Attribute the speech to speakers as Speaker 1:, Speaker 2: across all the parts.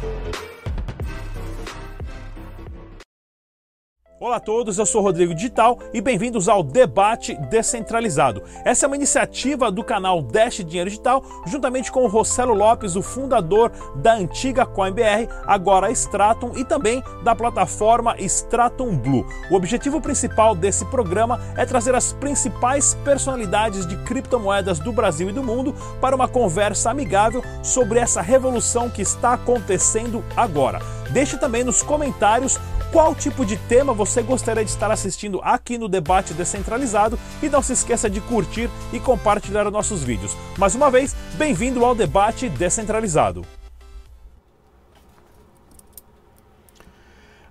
Speaker 1: Thank you. Olá a todos, eu sou Rodrigo Digital e bem-vindos ao Debate Descentralizado. Essa é uma iniciativa do canal Dash Dinheiro Digital, juntamente com o Rossello Lopes, o fundador da antiga CoinBR, agora Stratum, e também da plataforma Stratum Blue. O objetivo principal desse programa é trazer as principais personalidades de criptomoedas do Brasil e do mundo para uma conversa amigável sobre essa revolução que está acontecendo agora. Deixe também nos comentários qual tipo de tema você gostaria de estar assistindo aqui no Debate Descentralizado e não se esqueça de curtir e compartilhar os nossos vídeos. Mais uma vez, bem-vindo ao Debate Descentralizado.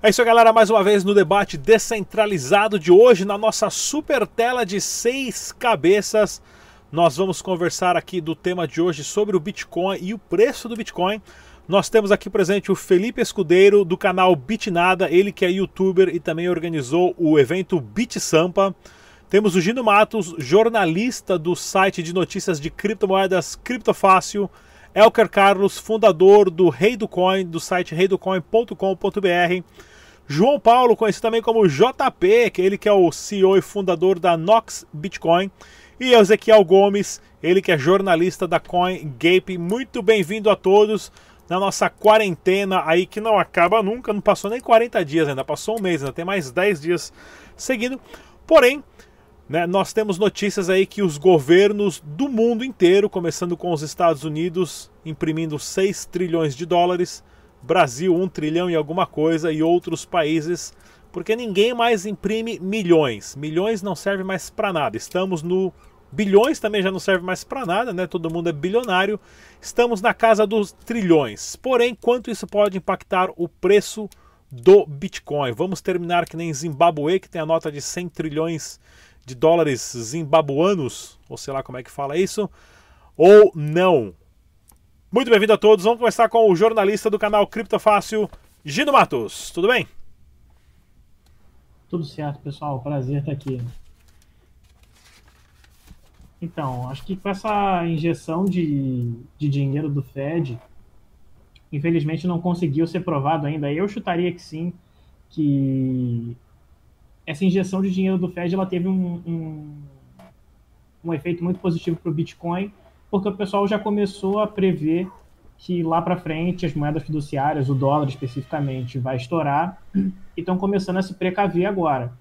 Speaker 1: É isso, galera. Mais uma vez no debate descentralizado de hoje, na nossa super tela de seis cabeças. Nós vamos conversar aqui do tema de hoje sobre o Bitcoin e o preço do Bitcoin. Nós temos aqui presente o Felipe Escudeiro do canal Bitnada, ele que é youtuber e também organizou o evento Bit Sampa. Temos o Gino Matos, jornalista do site de notícias de criptomoedas Criptofácil. Elker Carlos, fundador do Rei do Coin, do site reidocoin.com.br. João Paulo, conhecido também como JP, que ele que é o CEO e fundador da Nox Bitcoin. E Ezequiel Gomes, ele que é jornalista da CoinGape. Muito bem-vindo a todos na nossa quarentena aí que não acaba nunca, não passou nem 40 dias ainda, passou um mês, ainda tem mais 10 dias seguindo. Porém, né, nós temos notícias aí que os governos do mundo inteiro, começando com os Estados Unidos, imprimindo 6 trilhões de dólares, Brasil 1 trilhão e alguma coisa, e outros países, porque ninguém mais imprime milhões. Milhões não serve mais para nada. Estamos no Bilhões também já não serve mais para nada, né? Todo mundo é bilionário. Estamos na casa dos trilhões. Porém, quanto isso pode impactar o preço do Bitcoin? Vamos terminar que nem Zimbabue, que tem a nota de 100 trilhões de dólares zimbabuanos, ou sei lá como é que fala isso, ou não? Muito bem-vindo a todos. Vamos começar com o jornalista do canal Criptofácil, Gino Matos. Tudo bem?
Speaker 2: Tudo certo, pessoal. Prazer estar aqui. Então, acho que com essa injeção de, de dinheiro do Fed, infelizmente não conseguiu ser provado ainda. Eu chutaria que sim, que essa injeção de dinheiro do Fed ela teve um, um, um efeito muito positivo para o Bitcoin, porque o pessoal já começou a prever que lá para frente as moedas fiduciárias, o dólar especificamente, vai estourar e estão começando a se precaver agora.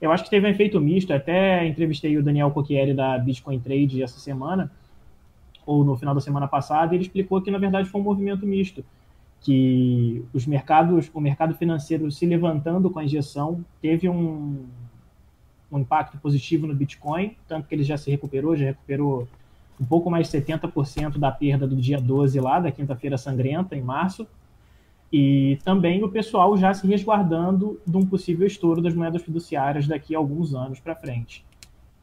Speaker 2: Eu acho que teve um efeito misto. Até entrevistei o Daniel Cocchieri da Bitcoin Trade essa semana, ou no final da semana passada, e ele explicou que na verdade foi um movimento misto, que os mercados, o mercado financeiro se levantando com a injeção teve um, um impacto positivo no Bitcoin, tanto que ele já se recuperou, já recuperou um pouco mais de 70% da perda do dia 12 lá, da quinta-feira sangrenta, em março. E também o pessoal já se resguardando de um possível estouro das moedas fiduciárias daqui a alguns anos para frente.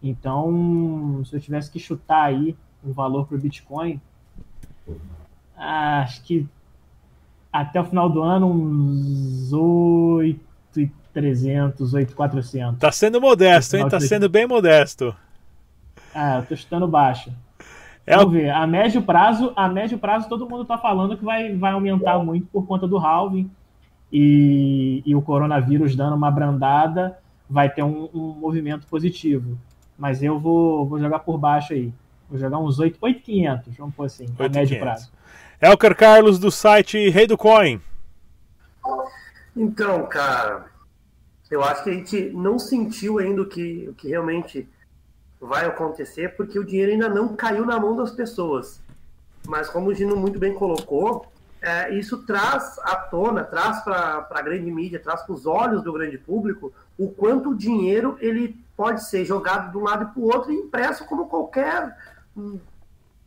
Speaker 2: Então, se eu tivesse que chutar aí um valor para o Bitcoin, acho que até o final do ano, uns 8,300, 8,400.
Speaker 1: Tá sendo modesto, hein? Tá sendo bem modesto.
Speaker 2: Ah, eu tô chutando baixo. É Vamos ver, a médio prazo, a médio prazo todo mundo está falando que vai, vai aumentar muito por conta do halving e, e o coronavírus dando uma brandada, vai ter um, um movimento positivo. Mas eu vou, vou jogar por baixo aí. Vou jogar uns 8,500, vamos pôr assim, 8, a médio 500. prazo.
Speaker 1: Elker Carlos do site Rei do Coin.
Speaker 3: Então, cara, eu acho que a gente não sentiu ainda o que, o que realmente vai acontecer, porque o dinheiro ainda não caiu na mão das pessoas. Mas como o Gino muito bem colocou, é, isso traz à tona, traz para a grande mídia, traz para os olhos do grande público o quanto o dinheiro ele pode ser jogado de um lado para o outro e impresso como qualquer hum,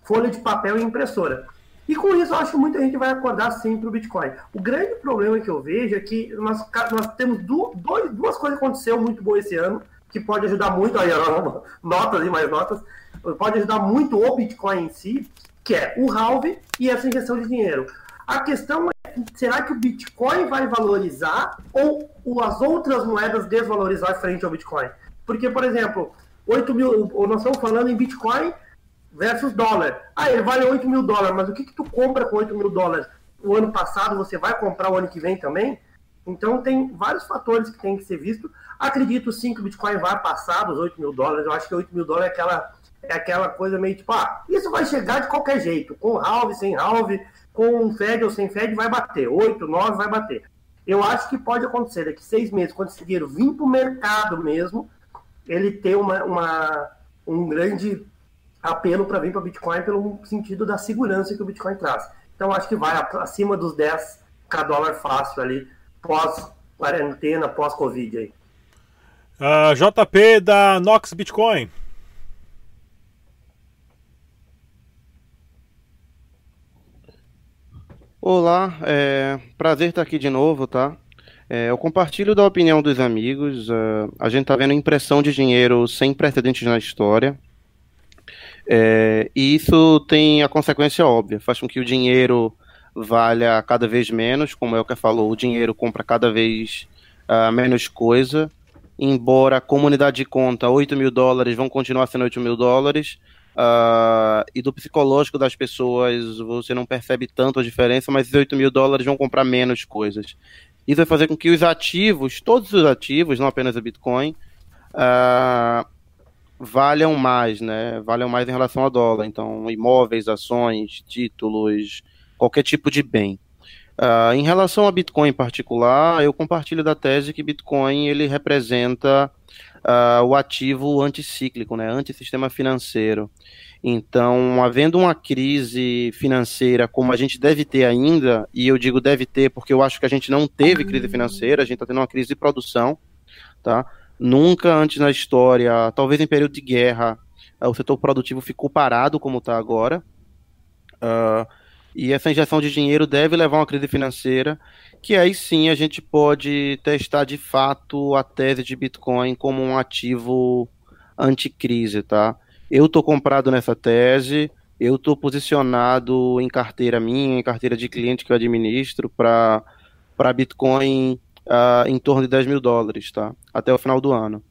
Speaker 3: folha de papel e impressora. E com isso, eu acho que muita gente vai acordar sempre o Bitcoin. O grande problema que eu vejo é que nós, nós temos duas, duas coisas que aconteceram muito boas esse ano que pode ajudar muito, aí, notas e mais notas, pode ajudar muito o Bitcoin em si, que é o halve e essa injeção de dinheiro. A questão é, será que o Bitcoin vai valorizar ou as outras moedas desvalorizar frente ao Bitcoin? Porque, por exemplo, 8 mil, nós estamos falando em Bitcoin versus dólar. Ah, ele vale 8 mil dólares, mas o que, que tu compra com 8 mil dólares? o ano passado, você vai comprar o ano que vem também? Então tem vários fatores que tem que ser visto. Acredito sim que o Bitcoin vai passar dos 8 mil dólares. Eu acho que 8 mil dólares é aquela, é aquela coisa meio tipo, ah, isso vai chegar de qualquer jeito, com halve, sem halve, com Fed ou sem Fed, vai bater. 8, 9 vai bater. Eu acho que pode acontecer daqui seis meses, quando esse dinheiro vir para o mercado mesmo, ele ter uma, uma um grande apelo para vir para o Bitcoin pelo sentido da segurança que o Bitcoin traz. Então acho que vai acima dos 10 k dólar fácil ali, pós-quarentena, pós-Covid aí.
Speaker 1: Uh, ah, JP da Nox Bitcoin.
Speaker 4: Olá, é prazer estar aqui de novo, tá? É, eu compartilho da opinião dos amigos. Uh, a gente está vendo impressão de dinheiro sem precedentes na história. É, e isso tem a consequência óbvia, faz com que o dinheiro valha cada vez menos, como é o que falou, o dinheiro compra cada vez uh, menos coisa, embora a comunidade de conta, 8 mil dólares vão continuar sendo 8 mil dólares, uh, e do psicológico das pessoas você não percebe tanto a diferença, mas esses 8 mil dólares vão comprar menos coisas. Isso vai fazer com que os ativos, todos os ativos, não apenas o Bitcoin, uh, valham mais, né? Valham mais em relação ao dólar. Então, imóveis, ações, títulos, qualquer tipo de bem. Uh, em relação a Bitcoin em particular, eu compartilho da tese que Bitcoin ele representa uh, o ativo anticíclico, né, antissistema financeiro. Então, havendo uma crise financeira como a gente deve ter ainda, e eu digo deve ter porque eu acho que a gente não teve crise financeira, a gente está tendo uma crise de produção, tá? Nunca antes na história, talvez em período de guerra, uh, o setor produtivo ficou parado como está agora. Uh, e essa injeção de dinheiro deve levar a uma crise financeira, que aí sim a gente pode testar de fato a tese de Bitcoin como um ativo anticrise, tá? Eu estou comprado nessa tese, eu estou posicionado em carteira minha, em carteira de cliente que eu administro para Bitcoin uh, em torno de 10 mil dólares, tá? Até o final do ano.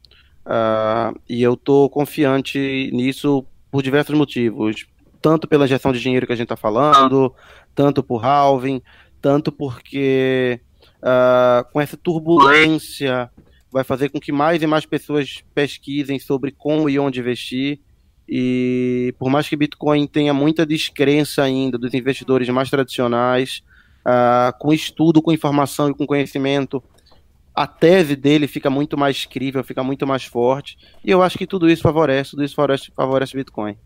Speaker 4: Uh, e eu tô confiante nisso por diversos motivos. Tanto pela injeção de dinheiro que a gente está falando, tanto por halving, tanto porque uh, com essa turbulência vai fazer com que mais e mais pessoas pesquisem sobre como e onde investir. E por mais que Bitcoin tenha muita descrença ainda dos investidores mais tradicionais, uh, com estudo, com informação e com conhecimento, a tese dele fica muito mais crível, fica muito mais forte. E eu acho que tudo isso favorece, tudo isso favorece, favorece Bitcoin.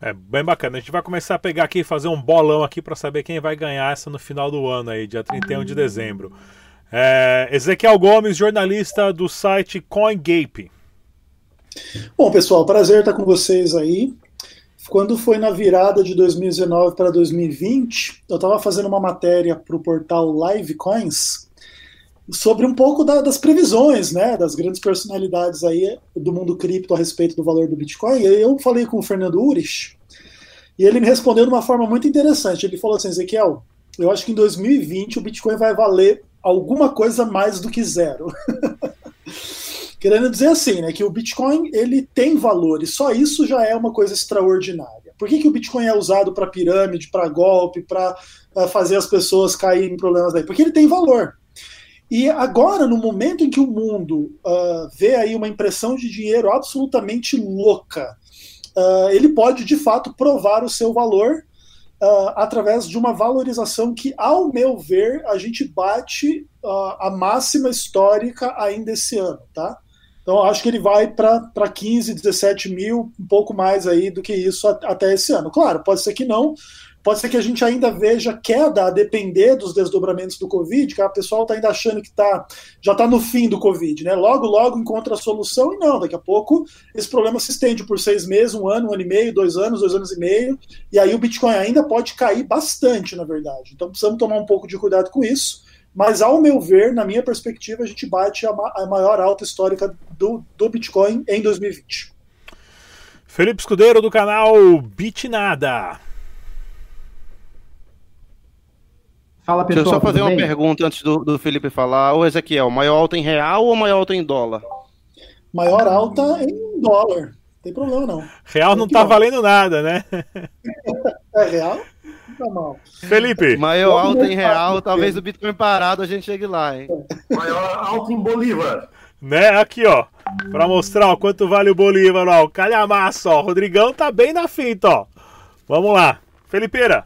Speaker 1: É bem bacana. A gente vai começar a pegar aqui e fazer um bolão aqui para saber quem vai ganhar essa no final do ano aí, dia 31 de dezembro. É, Ezequiel Gomes, jornalista do site CoinGape.
Speaker 5: Bom, pessoal, prazer estar com vocês aí. Quando foi na virada de 2019 para 2020, eu estava fazendo uma matéria para o portal Livecoins sobre um pouco da, das previsões, né, das grandes personalidades aí do mundo cripto a respeito do valor do Bitcoin. Eu falei com o Fernando Urich e ele me respondeu de uma forma muito interessante. Ele falou assim, Ezequiel, eu acho que em 2020 o Bitcoin vai valer alguma coisa mais do que zero. Querendo dizer assim, né, que o Bitcoin ele tem valor e só isso já é uma coisa extraordinária. Por que, que o Bitcoin é usado para pirâmide, para golpe, para uh, fazer as pessoas caírem em problemas daí? Porque ele tem valor. E agora, no momento em que o mundo uh, vê aí uma impressão de dinheiro absolutamente louca, uh, ele pode de fato provar o seu valor uh, através de uma valorização que, ao meu ver, a gente bate a máxima histórica ainda esse ano, tá? Então, acho que ele vai para 15, 17 mil, um pouco mais aí do que isso até esse ano. Claro, pode ser que não, pode ser que a gente ainda veja queda a depender dos desdobramentos do Covid, que a pessoa está ainda achando que tá, já está no fim do Covid, né? Logo, logo encontra a solução e não, daqui a pouco esse problema se estende por seis meses, um ano, um ano e meio, dois anos, dois anos e meio, e aí o Bitcoin ainda pode cair bastante, na verdade. Então precisamos tomar um pouco de cuidado com isso. Mas, ao meu ver, na minha perspectiva, a gente bate a, ma a maior alta histórica do, do Bitcoin em 2020.
Speaker 1: Felipe Escudeiro, do canal Bitnada.
Speaker 4: Fala, pessoal. Deixa eu só fazer uma pergunta antes do, do Felipe falar. Ô, Ezequiel, maior alta em real ou maior alta em dólar?
Speaker 5: Maior alta em dólar. Não tem problema, não.
Speaker 1: Real não tá valendo nada, né?
Speaker 5: é real? tá mal.
Speaker 1: Felipe.
Speaker 4: Maior alta em real, talvez o Bitcoin parado a gente chegue lá, hein?
Speaker 3: Maior alta em Bolívar.
Speaker 1: Né, aqui, ó. Pra mostrar ó, quanto vale o Bolívar, ó. O calhamaço, ó. O Rodrigão tá bem na fita, ó. Vamos lá. Felipeira.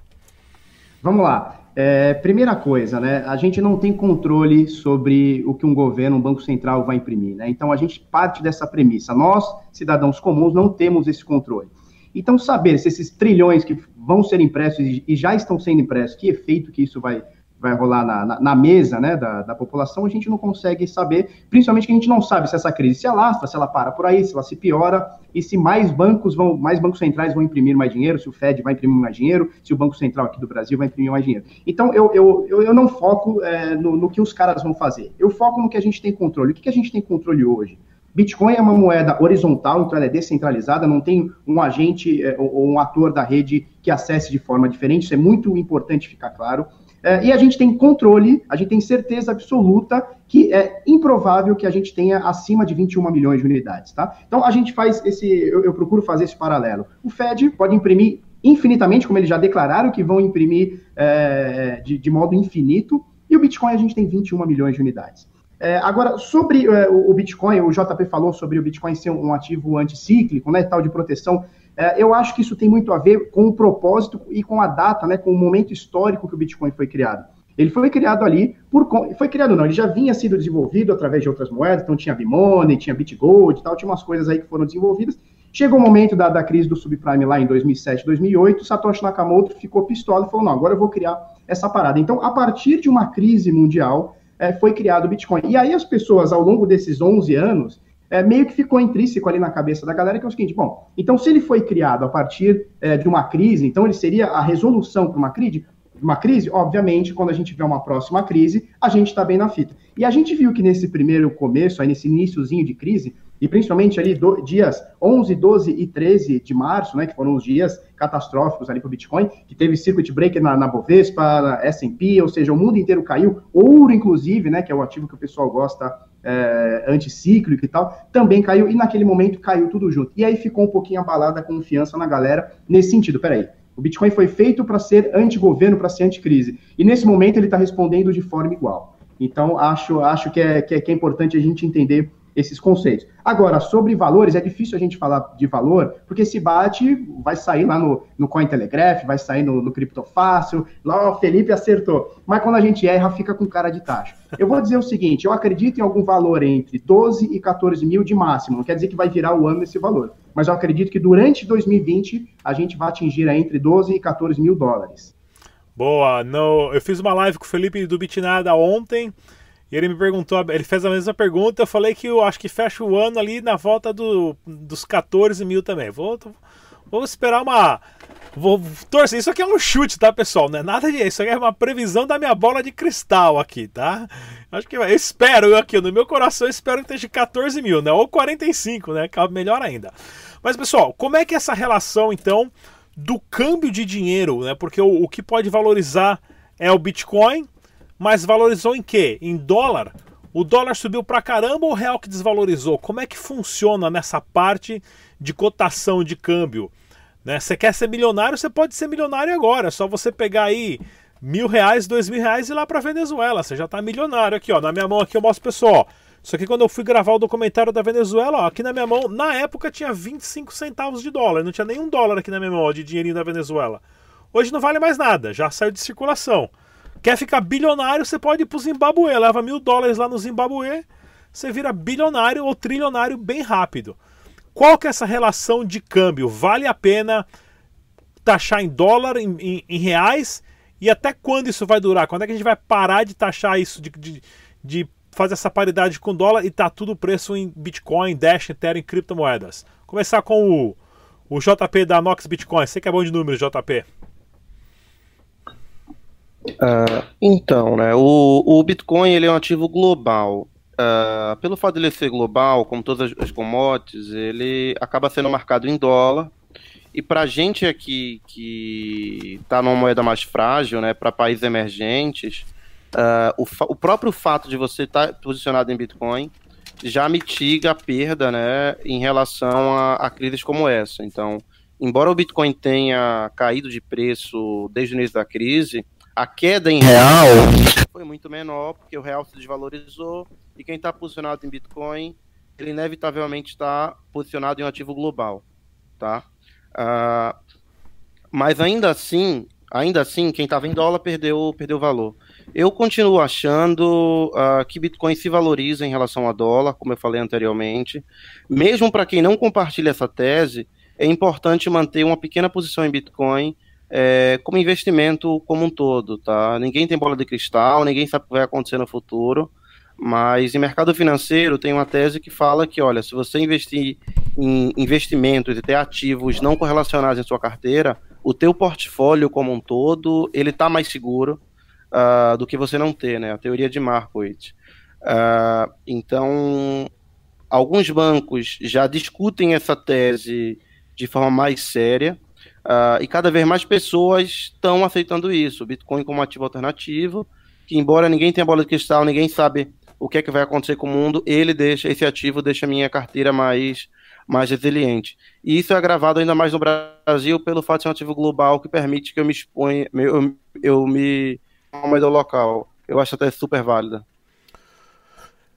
Speaker 6: Vamos lá. É, primeira coisa, né? A gente não tem controle sobre o que um governo, um banco central vai imprimir, né? Então a gente parte dessa premissa. Nós, cidadãos comuns, não temos esse controle. Então, saber se esses trilhões que vão ser impressos e já estão sendo impressos, que efeito que isso vai, vai rolar na, na, na mesa né, da, da, população, a gente não consegue saber, principalmente que a gente não sabe se essa crise se alastra, se ela para por aí, se ela se piora, e se mais bancos vão, mais bancos centrais vão imprimir mais dinheiro, se o Fed vai imprimir mais dinheiro, se o Banco Central aqui do Brasil vai imprimir mais dinheiro. Então, eu, eu, eu, eu não foco é, no, no, que os caras vão fazer, eu foco no que a gente tem controle. O que, que a gente tem controle hoje? Bitcoin é uma moeda horizontal, então ela é descentralizada, não tem um agente é, ou um ator da rede que acesse de forma diferente, isso é muito importante ficar claro. É, e a gente tem controle, a gente tem certeza absoluta que é improvável que a gente tenha acima de 21 milhões de unidades, tá? Então a gente faz esse, eu, eu procuro fazer esse paralelo. O Fed pode imprimir infinitamente, como eles já declararam que vão imprimir é, de, de modo infinito, e o Bitcoin a gente tem 21 milhões de unidades. É, agora, sobre é, o Bitcoin, o JP falou sobre o Bitcoin ser um ativo anticíclico, né, tal de proteção. É, eu acho que isso tem muito a ver com o propósito e com a data, né, com o momento histórico que o Bitcoin foi criado. Ele foi criado ali por foi criado não, ele já vinha sido desenvolvido através de outras moedas, então tinha Bimoney, tinha BitGold, tal, tinha umas coisas aí que foram desenvolvidas. Chegou o momento da, da crise do subprime lá em 2007, 2008, Satoshi Nakamoto ficou pistola e falou: "Não, agora eu vou criar essa parada". Então, a partir de uma crise mundial, é, foi criado o Bitcoin. E aí as pessoas, ao longo desses 11 anos, é, meio que ficou intrínseco ali na cabeça da galera, que é o seguinte, bom, então se ele foi criado a partir é, de uma crise, então ele seria a resolução para uma crise, uma crise, obviamente, quando a gente tiver uma próxima crise, a gente está bem na fita. E a gente viu que nesse primeiro começo, aí nesse iníciozinho de crise, e principalmente ali do, dias 11, 12 e 13 de março, né, que foram os dias catastróficos ali para o Bitcoin, que teve circuit breaker na, na Bovespa, na S&P, ou seja, o mundo inteiro caiu, ouro inclusive, né, que é o ativo que o pessoal gosta é, anticíclico e tal, também caiu, e naquele momento caiu tudo junto. E aí ficou um pouquinho abalada a confiança na galera nesse sentido, peraí, o Bitcoin foi feito para ser anti-governo, para ser anti-crise, e nesse momento ele está respondendo de forma igual. Então, acho, acho que, é, que, é, que é importante a gente entender esses conceitos. Agora, sobre valores, é difícil a gente falar de valor, porque se bate, vai sair lá no, no Cointelegraph, vai sair no, no Criptofácil, lá o Felipe acertou. Mas quando a gente erra, fica com cara de taxa. Eu vou dizer o seguinte, eu acredito em algum valor entre 12 e 14 mil de máximo, não quer dizer que vai virar o ano esse valor, mas eu acredito que durante 2020 a gente vai atingir entre 12 e 14 mil dólares.
Speaker 1: Boa, no, eu fiz uma live com o Felipe do Bitnada ontem, e ele me perguntou, ele fez a mesma pergunta, eu falei que eu acho que fecha o ano ali na volta do, dos 14 mil também. Vou, vou esperar uma. Vou torcer. Isso aqui é um chute, tá, pessoal? Não é nada disso. Isso aqui é uma previsão da minha bola de cristal aqui, tá? Acho que eu espero aqui, no meu coração, eu espero que esteja 14 mil, né? Ou 45, né? Melhor ainda. Mas, pessoal, como é que é essa relação, então, do câmbio de dinheiro, né? Porque o, o que pode valorizar é o Bitcoin mas valorizou em quê? Em dólar? O dólar subiu pra caramba ou o real que desvalorizou? Como é que funciona nessa parte de cotação de câmbio? Né? Você quer ser milionário, você pode ser milionário agora. É só você pegar aí mil reais, dois mil reais e ir lá pra Venezuela. Você já tá milionário aqui, ó. Na minha mão aqui eu mostro pessoal. Isso aqui quando eu fui gravar o documentário da Venezuela, ó, aqui na minha mão, na época tinha 25 centavos de dólar. Não tinha nenhum dólar aqui na minha mão ó, de dinheirinho da Venezuela. Hoje não vale mais nada, já saiu de circulação. Quer ficar bilionário, você pode ir pro Zimbabue. Leva mil dólares lá no Zimbabue, você vira bilionário ou trilionário bem rápido. Qual que é essa relação de câmbio? Vale a pena taxar em dólar, em, em, em reais? E até quando isso vai durar? Quando é que a gente vai parar de taxar isso, de, de, de fazer essa paridade com dólar e tá tudo preço em Bitcoin, Dash, Ethereum, criptomoedas? Começar com o, o JP da Nox Bitcoin. Você que é bom de números, JP.
Speaker 4: Uh, então, né, o, o Bitcoin ele é um ativo global. Uh, pelo fato de ele ser global, como todas as, commodities, ele acaba sendo marcado em dólar. E para a gente aqui que está numa moeda mais frágil, né, para países emergentes, uh, o, o, próprio fato de você estar tá posicionado em Bitcoin já mitiga a perda né, em relação a, a crises como essa. Então, embora o Bitcoin tenha caído de preço desde o início da crise, a queda em real foi muito menor, porque o real se desvalorizou e quem está posicionado em Bitcoin, ele inevitavelmente está posicionado em um ativo global, tá? Uh, mas ainda assim, ainda assim, quem estava em dólar perdeu, perdeu valor. Eu continuo achando uh, que Bitcoin se valoriza em relação a dólar, como eu falei anteriormente. Mesmo para quem não compartilha essa tese, é importante manter uma pequena posição em Bitcoin é, como investimento como um todo, tá? Ninguém tem bola de cristal, ninguém sabe o que vai acontecer no futuro, mas em mercado financeiro tem uma tese que fala que, olha, se você investir em investimentos e ter ativos não correlacionados em sua carteira, o teu portfólio como um todo, ele está mais seguro uh, do que você não ter, né? A teoria de Markowitz. Uh, então, alguns bancos já discutem essa tese de forma mais séria, Uh, e cada vez mais pessoas estão aceitando isso, o Bitcoin como ativo alternativo, que embora ninguém tenha bola de cristal, ninguém sabe o que é que vai acontecer com o mundo, ele deixa, esse ativo deixa a minha carteira mais, mais resiliente. E isso é agravado ainda mais no Brasil pelo fato de ser um ativo global que permite que eu me exponha, eu, eu me moeda local. Eu acho até super válida.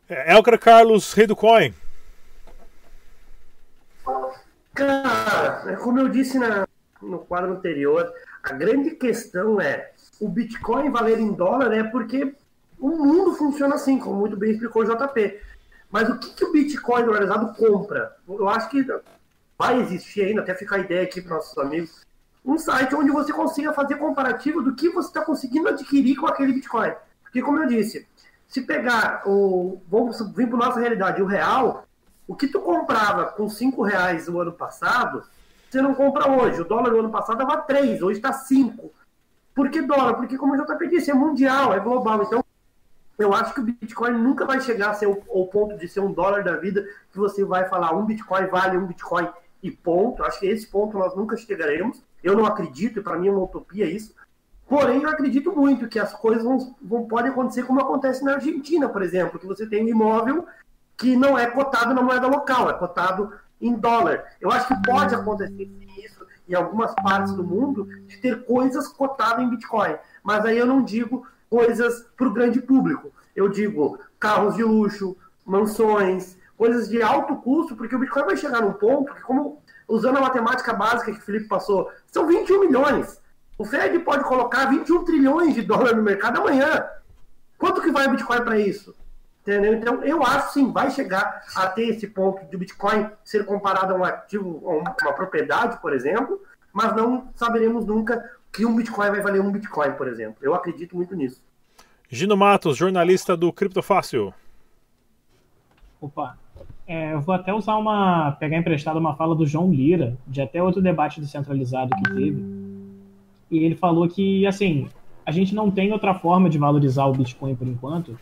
Speaker 1: É, Elker Carlos, rei do coin.
Speaker 3: Cara, é como eu disse na, no quadro anterior, a grande questão é o Bitcoin valer em dólar é porque o mundo funciona assim, como muito bem explicou o JP. Mas o que, que o Bitcoin dolarizado compra? Eu acho que vai existir ainda, até ficar a ideia aqui para nossos amigos, um site onde você consiga fazer comparativo do que você está conseguindo adquirir com aquele Bitcoin. Porque, como eu disse, se pegar o. Vamos vir para nossa realidade, o real, o que tu comprava com 5 reais o ano passado, você não compra hoje. O dólar do ano passado estava 3, hoje está 5. Por que dólar? Porque, como eu já disse, é mundial, é global. Então, eu acho que o Bitcoin nunca vai chegar a ser o, o, ponto de ser um dólar da vida que você vai falar um Bitcoin vale um Bitcoin e ponto. Acho que esse ponto nós nunca chegaremos. Eu não acredito, e para mim é uma utopia isso. Porém, eu acredito muito que as coisas vão, vão, podem acontecer como acontece na Argentina, por exemplo, que você tem um imóvel que não é cotado na moeda local, é cotado em dólar. Eu acho que pode acontecer isso em algumas partes do mundo, de ter coisas cotadas em Bitcoin. Mas aí eu não digo coisas para o grande público. Eu digo carros de luxo, mansões, coisas de alto custo, porque o Bitcoin vai chegar num ponto que, como usando a matemática básica que o Felipe passou, são 21 milhões. O Fed pode colocar 21 trilhões de dólares no mercado amanhã. Quanto que vai o Bitcoin para isso? Entendeu? Então, eu acho sim, vai chegar a ter esse ponto de Bitcoin ser comparado a um ativo, a uma propriedade, por exemplo, mas não saberemos nunca que um Bitcoin vai valer um Bitcoin, por exemplo. Eu acredito muito nisso.
Speaker 1: Gino Matos, jornalista do Criptofácil.
Speaker 2: Opa, é, eu vou até usar uma. pegar emprestado uma fala do João Lira, de até outro debate descentralizado que teve. E ele falou que, assim, a gente não tem outra forma de valorizar o Bitcoin por enquanto,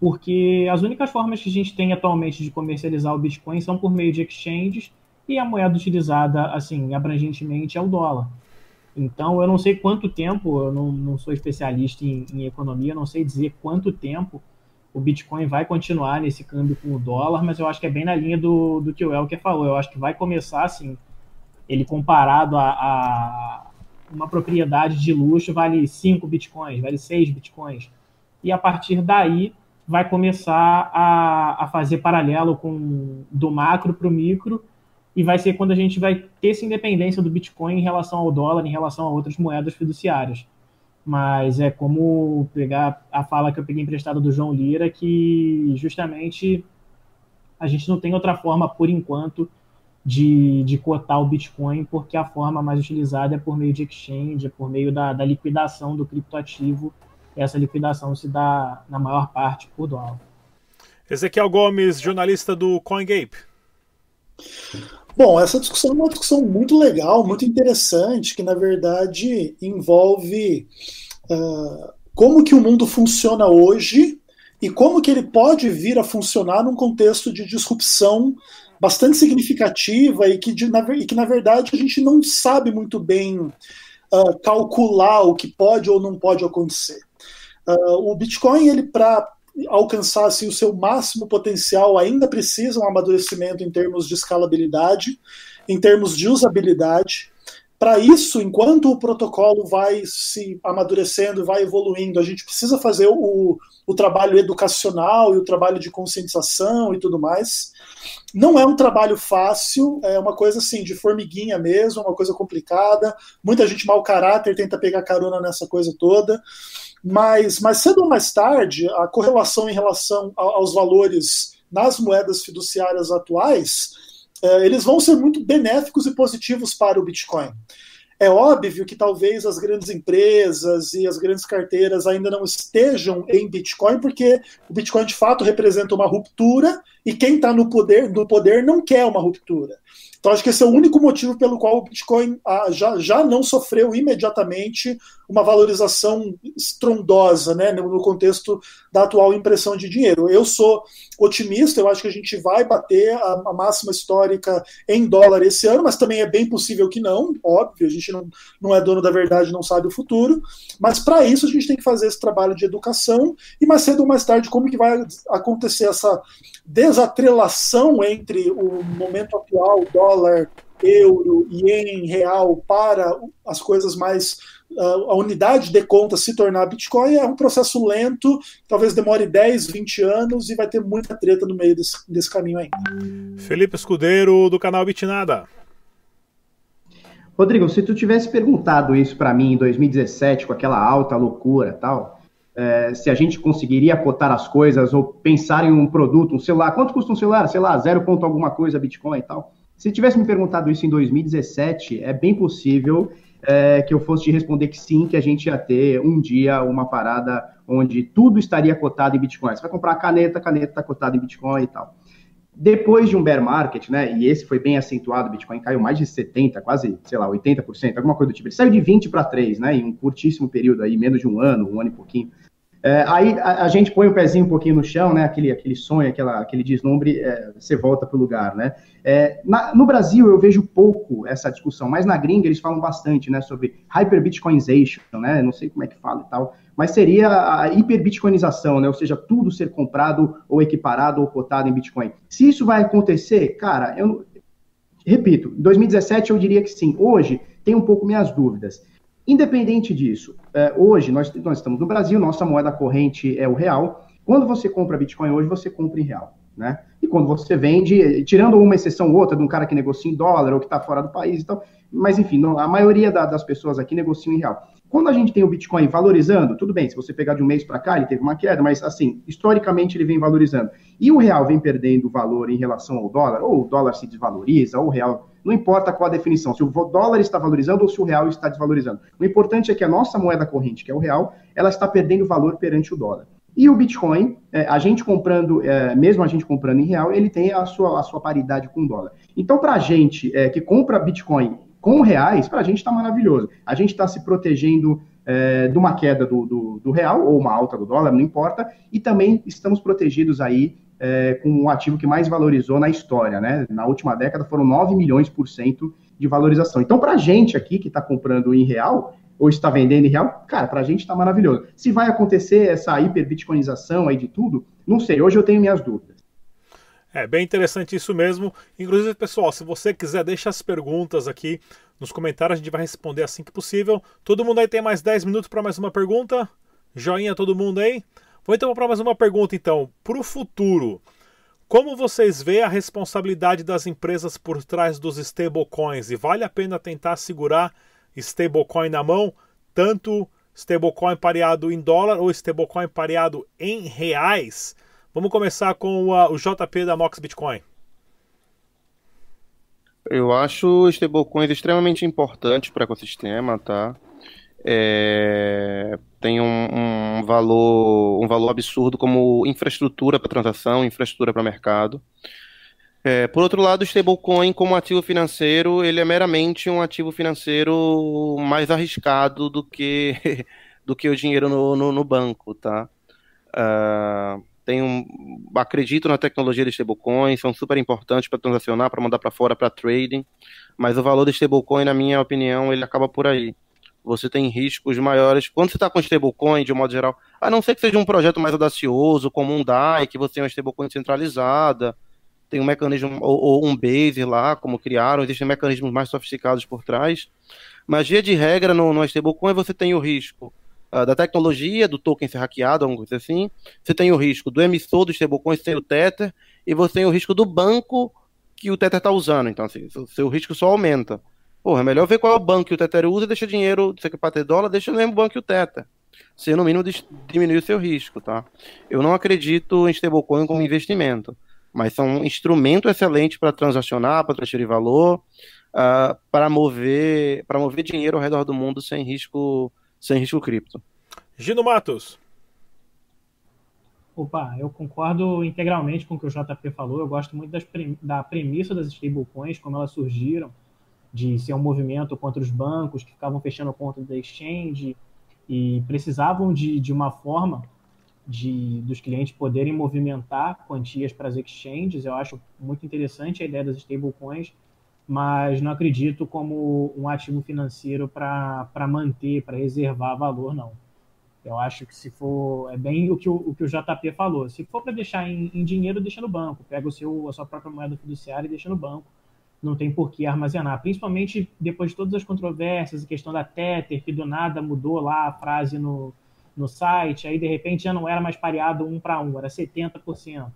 Speaker 2: porque as únicas formas que a gente tem atualmente de comercializar o Bitcoin são por meio de exchanges e a moeda utilizada, assim, abrangentemente é o dólar. Então, eu não sei quanto tempo, eu não, não sou especialista em, em economia, não sei dizer quanto tempo o Bitcoin vai continuar nesse câmbio com o dólar, mas eu acho que é bem na linha do, do que o Elker falou. Eu acho que vai começar, assim, ele comparado a, a uma propriedade de luxo vale 5 Bitcoins, vale 6 Bitcoins. E a partir daí vai começar a, a fazer paralelo com do macro para o micro e vai ser quando a gente vai ter essa independência do Bitcoin em relação ao dólar, em relação a outras moedas fiduciárias. Mas é como pegar a fala que eu peguei emprestada do João Lira, que justamente a gente não tem outra forma, por enquanto, de, de cotar o Bitcoin, porque a forma mais utilizada é por meio de exchange, é por meio da, da liquidação do criptoativo essa liquidação se dá, na maior parte, por dólar.
Speaker 1: Ezequiel Gomes, jornalista do CoinGape.
Speaker 5: Bom, essa discussão é uma discussão muito legal, muito interessante, que na verdade envolve uh, como que o mundo funciona hoje e como que ele pode vir a funcionar num contexto de disrupção bastante significativa e que, de, na, e que na verdade a gente não sabe muito bem uh, calcular o que pode ou não pode acontecer. Uh, o Bitcoin, ele para alcançar assim, o seu máximo potencial, ainda precisa um amadurecimento em termos de escalabilidade. em termos de usabilidade. Para isso, enquanto o protocolo vai se amadurecendo, vai evoluindo, a gente precisa fazer o, o trabalho educacional e o trabalho de conscientização e tudo mais. Não é um trabalho fácil, é uma coisa assim de formiguinha mesmo, uma coisa complicada. Muita gente mau caráter tenta pegar carona nessa coisa toda. Mas mais cedo ou mais tarde, a correlação em relação aos valores nas moedas fiduciárias atuais, é, eles vão ser muito benéficos e positivos para o Bitcoin. É óbvio que talvez as grandes empresas e as grandes carteiras ainda não estejam em Bitcoin, porque o Bitcoin de fato representa uma ruptura e quem está no poder, no poder não quer uma ruptura. Então, acho que esse é o único motivo pelo qual o Bitcoin ah, já, já não sofreu imediatamente uma valorização estrondosa né, no contexto da atual impressão de dinheiro. Eu sou otimista, eu acho que a gente vai bater a, a, máxima histórica em dólar esse ano, mas também é bem possível que não, óbvio, a gente não, não é dono da verdade, não sabe o futuro, mas para isso a gente tem que fazer esse trabalho de educação e mais cedo ou mais tarde como que vai acontecer essa desatrelação entre o momento atual, dólar, euro, ien, real, para as coisas mais a unidade de conta se tornar Bitcoin é um processo lento, talvez demore 10, 20 anos e vai ter muita treta no meio desse, desse caminho ainda.
Speaker 1: Felipe Escudeiro, do canal Bitnada.
Speaker 6: Rodrigo, se tu tivesse perguntado isso para mim em 2017, com aquela alta loucura tal, é, se a gente conseguiria cotar as coisas ou pensar em um produto, um celular, quanto custa um celular? Sei lá, zero ponto alguma coisa Bitcoin e tal. Se tivesse me perguntado isso em 2017, é bem possível é, que eu fosse te responder que sim, que a gente ia ter um dia uma parada onde tudo estaria cotado em Bitcoin. Você vai comprar caneta, caneta está cotada em Bitcoin e tal. Depois de um bear market, né, e esse foi bem acentuado, o Bitcoin caiu mais de 70, quase, sei lá, 80%, alguma coisa do tipo. Ele saiu de 20 para 3, né, em um curtíssimo período aí, menos de um ano, um ano e pouquinho. É, aí a, a, gente põe o pezinho um pouquinho no chão, né? Aquele, aquele sonho, aquela, aquele deslumbre, é, você volta para o lugar, né? É, na, no Brasil eu vejo pouco essa discussão, mas na gringa eles falam bastante, né? Sobre hyperbitcoinization, né? Não sei como é que fala e tal, mas seria a hiperbitcoinização, né? Ou seja, tudo ser comprado ou equiparado ou cotado em Bitcoin. Se isso vai acontecer, cara, eu repito, em 2017 eu diria que sim. Hoje tem um pouco minhas dúvidas. Independente disso, é, hoje nós, nós estamos no Brasil, nossa moeda corrente é o real. Quando você compra Bitcoin hoje, você compra em real. Né? E quando você vende, tirando uma exceção ou outra de um cara que negocia em dólar ou que está fora do país e tal, mas enfim, a maioria da, das pessoas aqui negociam em real. Quando a gente tem o Bitcoin valorizando, tudo bem, se você pegar de um mês para cá, ele teve uma queda, mas assim, historicamente ele vem valorizando. E o real vem perdendo valor em relação ao dólar, ou o dólar se desvaloriza, ou o real não importa qual a definição, se o dólar está valorizando ou se o real está desvalorizando. O importante é que a nossa moeda corrente, que é o real, ela está perdendo valor perante o dólar. E o Bitcoin, é, a gente comprando, é, mesmo a gente comprando em real, ele tem a sua, a sua paridade com o dólar. Então, para a gente é, que compra Bitcoin com reais, para a gente está maravilhoso. A gente está se protegendo é, de uma queda do, do, do, real ou uma alta do dólar, não importa, e também estamos protegidos aí é, com o um ativo que mais valorizou na história, né? Na última década foram 9 milhões por cento de valorização. Então, para a gente aqui que está comprando em real ou está vendendo em real, cara, para a gente está maravilhoso. Se vai acontecer essa hiperbitcoinização aí de tudo, não sei. Hoje eu tenho minhas dúvidas.
Speaker 1: É bem interessante isso mesmo. Inclusive, pessoal, se você quiser, deixa as perguntas aqui nos comentários, a gente vai responder assim que possível. Todo mundo aí tem mais 10 minutos para mais uma pergunta? Joinha todo mundo aí? Vou então para mais uma pergunta então. Para o futuro, como vocês veem a responsabilidade das empresas por trás dos stablecoins? E vale a pena tentar segurar stablecoin na mão, tanto stablecoin pareado em dólar ou stablecoin pareado em reais? Vamos começar com o JP da Nox Bitcoin.
Speaker 4: Eu acho stablecoins extremamente importantes para o ecossistema, tá? É, tem um, um, valor, um valor absurdo como infraestrutura para transação, infraestrutura para mercado. É, por outro lado, o stablecoin como ativo financeiro, ele é meramente um ativo financeiro mais arriscado do que, do que o dinheiro no, no, no banco, tá? Uh, tem um, acredito na tecnologia de stablecoin, são super importantes para transacionar, para mandar para fora, para trading, mas o valor do stablecoin, na minha opinião, ele acaba por aí você tem riscos maiores. Quando você está com stablecoin, de um modo geral, a não ser que seja um projeto mais audacioso, como um DAI, que você tem uma stablecoin centralizada, tem um mecanismo, ou, ou um base lá, como criaram, existem mecanismos mais sofisticados por trás. Mas, via de regra, no, no stablecoin você tem o risco uh, da tecnologia, do token ser hackeado, alguma coisa assim. Você tem o risco do emissor do stablecoin ser o Tether, e você tem o risco do banco que o Tether está usando. Então, assim, seu risco só aumenta. Porra, é melhor ver qual é o banco que o Tether usa e deixa dinheiro, você quer para ter dólar, deixa o mesmo banco que o Tether. Você, no mínimo, diminuir o seu risco, tá? Eu não acredito em stablecoin como investimento mas são um instrumento excelente para transacionar, para transferir valor, uh, para mover, para mover dinheiro ao redor do mundo sem risco, sem risco cripto.
Speaker 1: Gino Matos.
Speaker 2: Opa, eu concordo integralmente com o que o JP falou. Eu gosto muito das, da premissa das stablecoins, como elas surgiram, de ser um movimento contra os bancos que ficavam fechando a conta da exchange e precisavam de, de uma forma de, dos clientes poderem movimentar quantias para as exchanges. Eu acho muito interessante a ideia das stablecoins, mas não acredito como um ativo financeiro para manter, para reservar valor, não. Eu acho que se for, é bem o que o, o, que o JP falou, se for para deixar em, em, dinheiro, deixa no banco, pega o seu, a sua própria moeda fiduciária e deixa no banco, não tem por que armazenar, principalmente depois de todas as controvérsias, a questão da Tether, que do nada mudou lá a frase no, no site, aí de repente já não era mais pareado um para um, era 70%.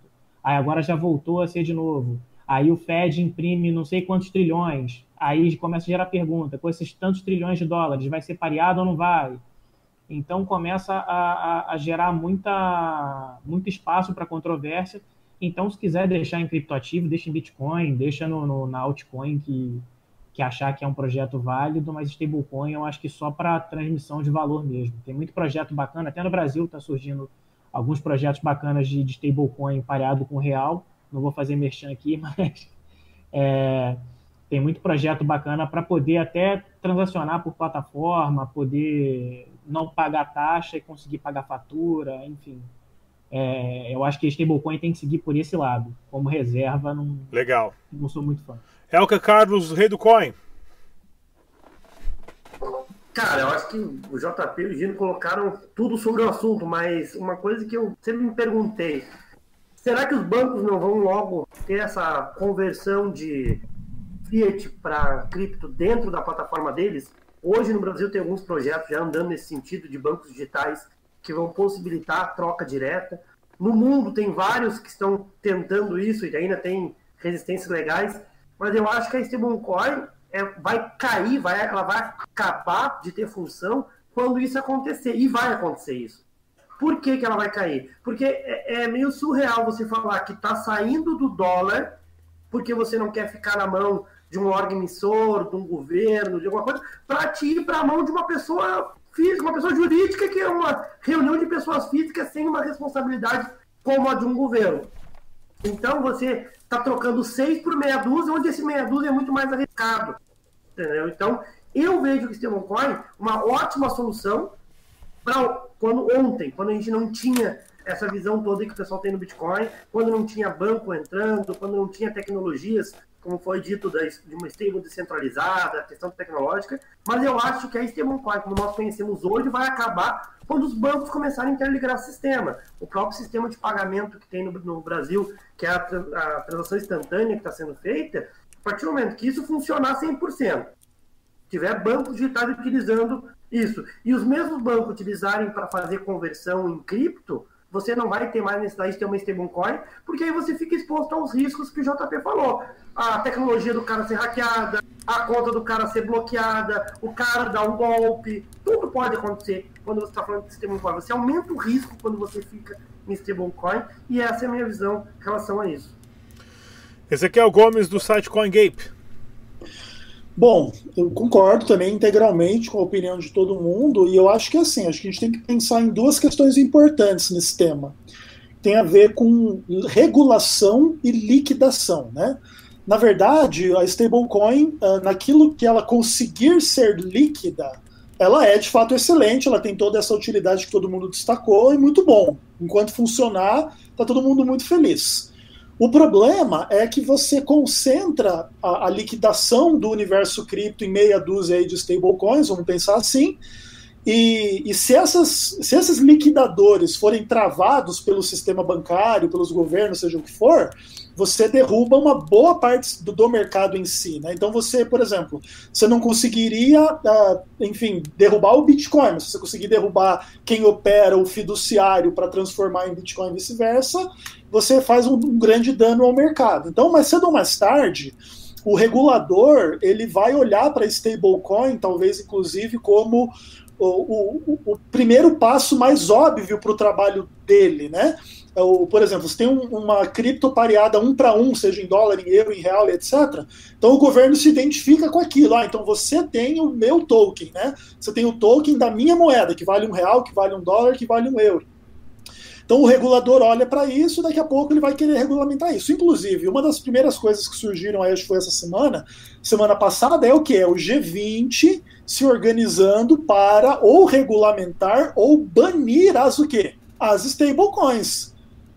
Speaker 2: Aí agora já voltou a ser de novo. Aí o Fed imprime não sei quantos trilhões. Aí começa a gerar pergunta: com esses tantos trilhões de dólares, vai ser pareado ou não vai? Então começa a, a, a gerar muita, muito espaço para controvérsia. Então, se quiser deixar em criptoativo, deixa em Bitcoin, deixa no, no, na altcoin que, que achar que é um projeto válido, mas stablecoin eu acho que só para transmissão de valor mesmo. Tem muito projeto bacana, até no Brasil está surgindo alguns projetos bacanas de, de stablecoin pareado com real. Não vou fazer merchan aqui, mas é, tem muito projeto bacana para poder até transacionar por plataforma, poder não pagar taxa e conseguir pagar fatura, enfim. É, eu acho que stablecoin tem que seguir por esse lado. Como reserva, não,
Speaker 1: Legal.
Speaker 2: não sou muito fã.
Speaker 1: Elka Carlos, rei do coin.
Speaker 3: Cara, eu acho que o JP e o Gino colocaram tudo sobre o assunto, mas uma coisa que eu sempre me perguntei: será que os bancos não vão logo ter essa conversão de fiat para cripto dentro da plataforma deles? Hoje no Brasil tem alguns projetos já andando nesse sentido de bancos digitais que vão possibilitar a troca direta. No mundo tem vários que estão tentando isso e ainda tem resistências legais mas eu acho que a stablecoin é, vai cair, vai, ela vai acabar de ter função quando isso acontecer. E vai acontecer isso. Por que, que ela vai cair? Porque é, é meio surreal você falar que está saindo do dólar porque você não quer ficar na mão de um órgão emissor, de um governo, de alguma coisa, para te ir para a mão de uma pessoa física, uma pessoa jurídica, que é uma reunião de pessoas físicas sem uma responsabilidade como a de um governo. Então você está trocando seis por meia dúzia, onde esse meia dúzia é muito mais arriscado. Entendeu? Então, eu vejo o stablecoin uma ótima solução para quando ontem, quando a gente não tinha essa visão toda que o pessoal tem no Bitcoin, quando não tinha banco entrando, quando não tinha tecnologias como foi dito, de uma stable descentralizada, a questão tecnológica, mas eu acho que a stablecoin, como nós conhecemos hoje, vai acabar quando os bancos começarem a interligar o sistema. O próprio sistema de pagamento que tem no, no Brasil, que é a, a transação instantânea que está sendo feita, a partir do momento que isso funcionar 100%, tiver bancos digitais utilizando isso, e os mesmos bancos utilizarem para fazer conversão em cripto, você não vai ter mais necessidade de ter uma stablecoin, porque aí você fica exposto aos riscos que o JP falou. A tecnologia do cara ser hackeada, a conta do cara ser bloqueada, o cara dar um golpe, tudo pode acontecer quando você está falando de stablecoin. Você aumenta o risco quando você fica em stablecoin, e essa é a minha visão em relação a isso.
Speaker 1: Ezequiel Gomes, do site CoinGape.
Speaker 5: Bom, eu concordo também integralmente com a opinião de todo mundo, e eu acho que assim, acho que a gente tem que pensar em duas questões importantes nesse tema. Tem a ver com regulação e liquidação, né? Na verdade, a stablecoin, ah, naquilo que ela conseguir ser líquida, ela é de fato excelente, ela tem toda essa utilidade que todo mundo destacou e muito bom. Enquanto funcionar, está todo mundo muito feliz. O problema é que você concentra a, a, liquidação do universo cripto em meia dúzia de stablecoins, vamos pensar assim, E, e se, essas, se esses liquidadores forem travados pelo sistema bancário, pelos governos, seja o que for, você derruba uma boa parte do, do mercado em si. Né? Então você, por exemplo, você não conseguiria, uh, enfim, derrubar o Bitcoin, mas se você conseguir derrubar quem opera o fiduciário para transformar em Bitcoin e vice-versa, você faz um, um grande dano ao mercado. Então, mais cedo ou mais tarde, o regulador ele vai olhar para stablecoin, talvez inclusive como o, o, o primeiro passo mais óbvio para o trabalho dele, né? É o, por exemplo, você tem um, uma cripto pareada um para um, seja em dólar, em euro, em real, etc. Então o governo se identifica com aquilo. Ah, então você tem o meu token, né? Você tem o token da minha moeda, que vale um real, que vale um dólar, que vale um euro. Então o regulador olha para isso daqui a pouco ele vai querer regulamentar isso. Inclusive, uma das primeiras coisas que surgiram aí, acho que foi essa semana, semana passada, é o que? É o G20 se organizando para ou regulamentar ou banir as o quê? As stablecoins.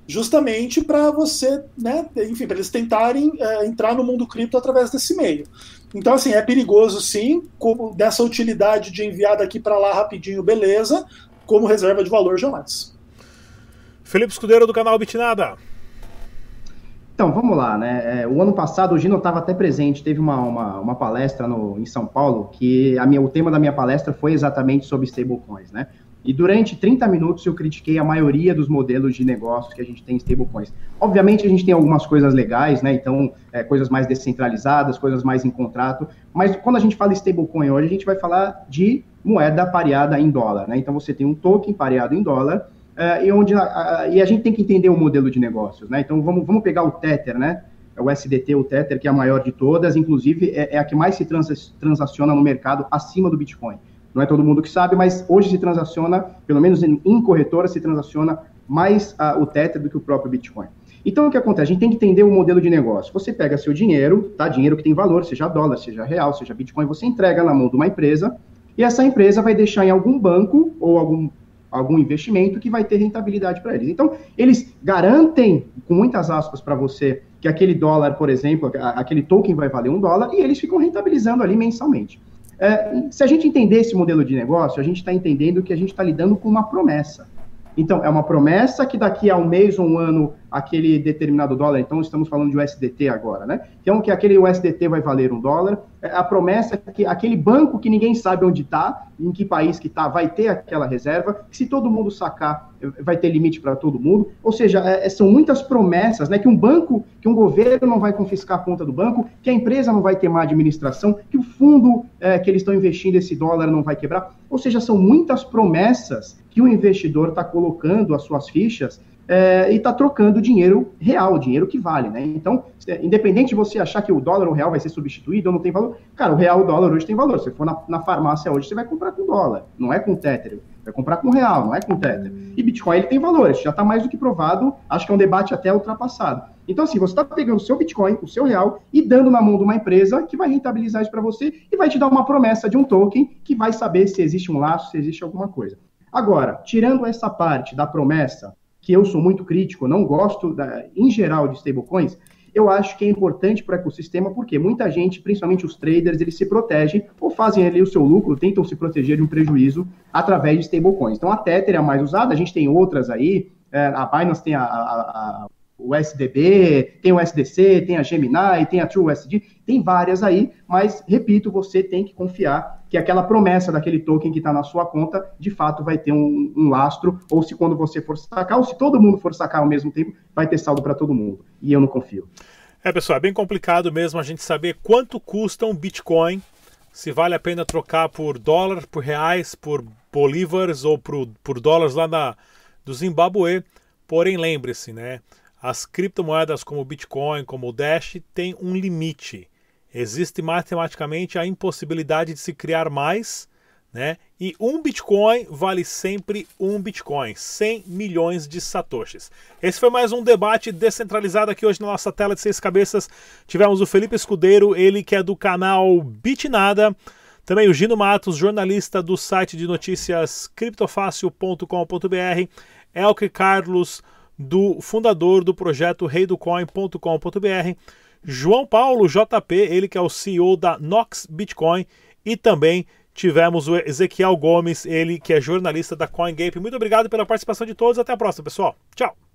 Speaker 5: Justamente para você, né, enfim, para eles tentarem é, entrar no mundo cripto através desse meio. Então, assim, é perigoso sim, como dessa utilidade de enviar daqui para lá rapidinho, beleza, como reserva de valor jamais.
Speaker 1: Felipe Escudeiro do canal Bitnada.
Speaker 6: Então, vamos lá, né? É, o ano passado o Gino estava até presente, teve uma, uma, uma, palestra no, em São Paulo, que a minha, o tema da minha palestra foi exatamente sobre stablecoins, né? E durante 30 minutos eu critiquei a maioria dos modelos de negócios que a gente tem em stablecoins. Obviamente a gente tem algumas coisas legais, né? Então, é, coisas mais descentralizadas, coisas mais em contrato. Mas quando a gente fala stablecoin hoje, a gente vai falar de moeda pareada em dólar, né? Então você tem um token pareado em dólar uh, e onde a, e a gente tem que entender o modelo de negócios, né? Então vamos, vamos pegar o Tether, né? É o SDT, o Tether, que é a maior de todas, inclusive é, é a que mais se trans, transaciona no mercado acima do Bitcoin. Não é todo mundo que sabe, mas hoje se transaciona, pelo menos em, em corretora, se transaciona mais uh, o Tether do que o próprio Bitcoin. Então, o que acontece? A gente tem que entender o modelo de negócio. Você pega seu dinheiro, tá? Dinheiro que tem valor, seja dólar, seja real, seja Bitcoin, você entrega na mão de uma empresa, e essa empresa vai deixar em algum banco ou algum algum investimento que vai ter rentabilidade para eles. Então, eles garantem, com muitas aspas para você, que aquele dólar, por exemplo, aquele token vai valer um dólar e eles ficam rentabilizando ali mensalmente. É, se a gente entender esse modelo de negócio, a gente está entendendo que a gente está lidando com uma promessa. Então, é uma promessa que daqui a um mês ou um ano aquele determinado dólar, então estamos falando de USDT agora, né? Então, que aquele USDT vai valer um dólar, é, a promessa é que aquele banco que ninguém sabe onde está, em que país que está, vai ter aquela reserva, se todo mundo sacar, vai ter limite para todo mundo. Ou seja, é, é, são muitas promessas, né? Que um banco, que um governo não vai confiscar a conta do banco, que a empresa não vai ter má administração, que o fundo é, que eles estão investindo esse dólar não vai quebrar. Ou seja, são muitas promessas que o investidor está colocando as suas fichas é, e está trocando dinheiro real, dinheiro que vale, né? Então, é, independente de você achar que o dólar ou o real vai ser substituído ou não tem valor, cara, o real o dólar hoje tem valor. Se você for na, na farmácia hoje, você vai comprar com dólar, não é com Tether. Vai comprar com real, não é com Tether. E Bitcoin ele tem valor, isso já está mais do que provado, acho que é um debate até ultrapassado. Então, assim, você está pegando o seu Bitcoin, o seu real, e dando na mão de uma empresa que vai rentabilizar isso para você e vai te dar uma promessa de um token que vai saber se existe um laço, se existe alguma coisa. Agora, tirando essa parte da promessa, que eu sou muito crítico, não gosto, da, em geral, de stablecoins, eu acho que é importante para o ecossistema, porque muita gente, principalmente os traders, eles se protegem ou fazem ali o seu lucro, tentam se proteger de um prejuízo através de stablecoins. Então, a Tether é a mais usada, a gente tem outras aí, é, a Binance tem a, a, a o SDB, tem o SDC, tem a Gemini, tem a TrueUSD, tem várias aí, mas, repito, você tem que confiar que aquela promessa daquele token que está na sua conta, de fato vai ter um, um, lastro, ou se quando você for sacar, ou se todo mundo for sacar ao mesmo tempo, vai ter saldo para todo mundo. E eu não confio.
Speaker 1: É, pessoal, é bem complicado mesmo a gente saber quanto custa um Bitcoin, se vale a pena trocar por dólar, por reais, por bolívares ou por, por dólares lá na, do Zimbabue. Porém, lembre-se, né? As criptomoedas como o Bitcoin, como o Dash, têm um limite. Existe matematicamente a impossibilidade de se criar mais, né? E um Bitcoin vale sempre um Bitcoin, 100 milhões de satoshis. Esse foi mais um debate descentralizado aqui hoje na nossa tela de seis cabeças. Tivemos o Felipe Escudeiro, ele que é do canal Bitnada. Também o Gino Matos, jornalista do site de notícias criptofácil.com.br. Elke Carlos, do fundador do projeto reidocoin.com.br, João Paulo JP, ele que é o CEO da Nox Bitcoin, e também tivemos o Ezequiel Gomes, ele que é jornalista da CoinGape. Muito obrigado pela participação de todos. Até a próxima, pessoal. Tchau.